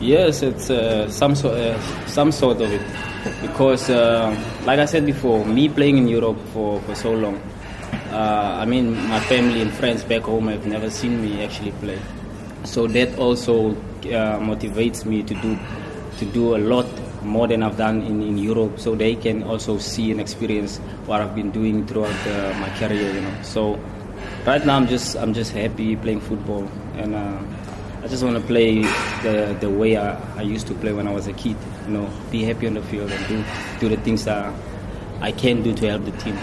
Yes, it's uh, some sort, uh, some sort of it, because uh, like I said before, me playing in Europe for, for so long, uh, I mean my family and friends back home have never seen me actually play, so that also uh, motivates me to do to do a lot more than I've done in, in Europe, so they can also see and experience what I've been doing throughout uh, my career. You know, so right now I'm just I'm just happy playing football and. I just want to play the, the way I, I used to play when I was a kid. You know, be happy on the field and do do the things that I can do to help the team.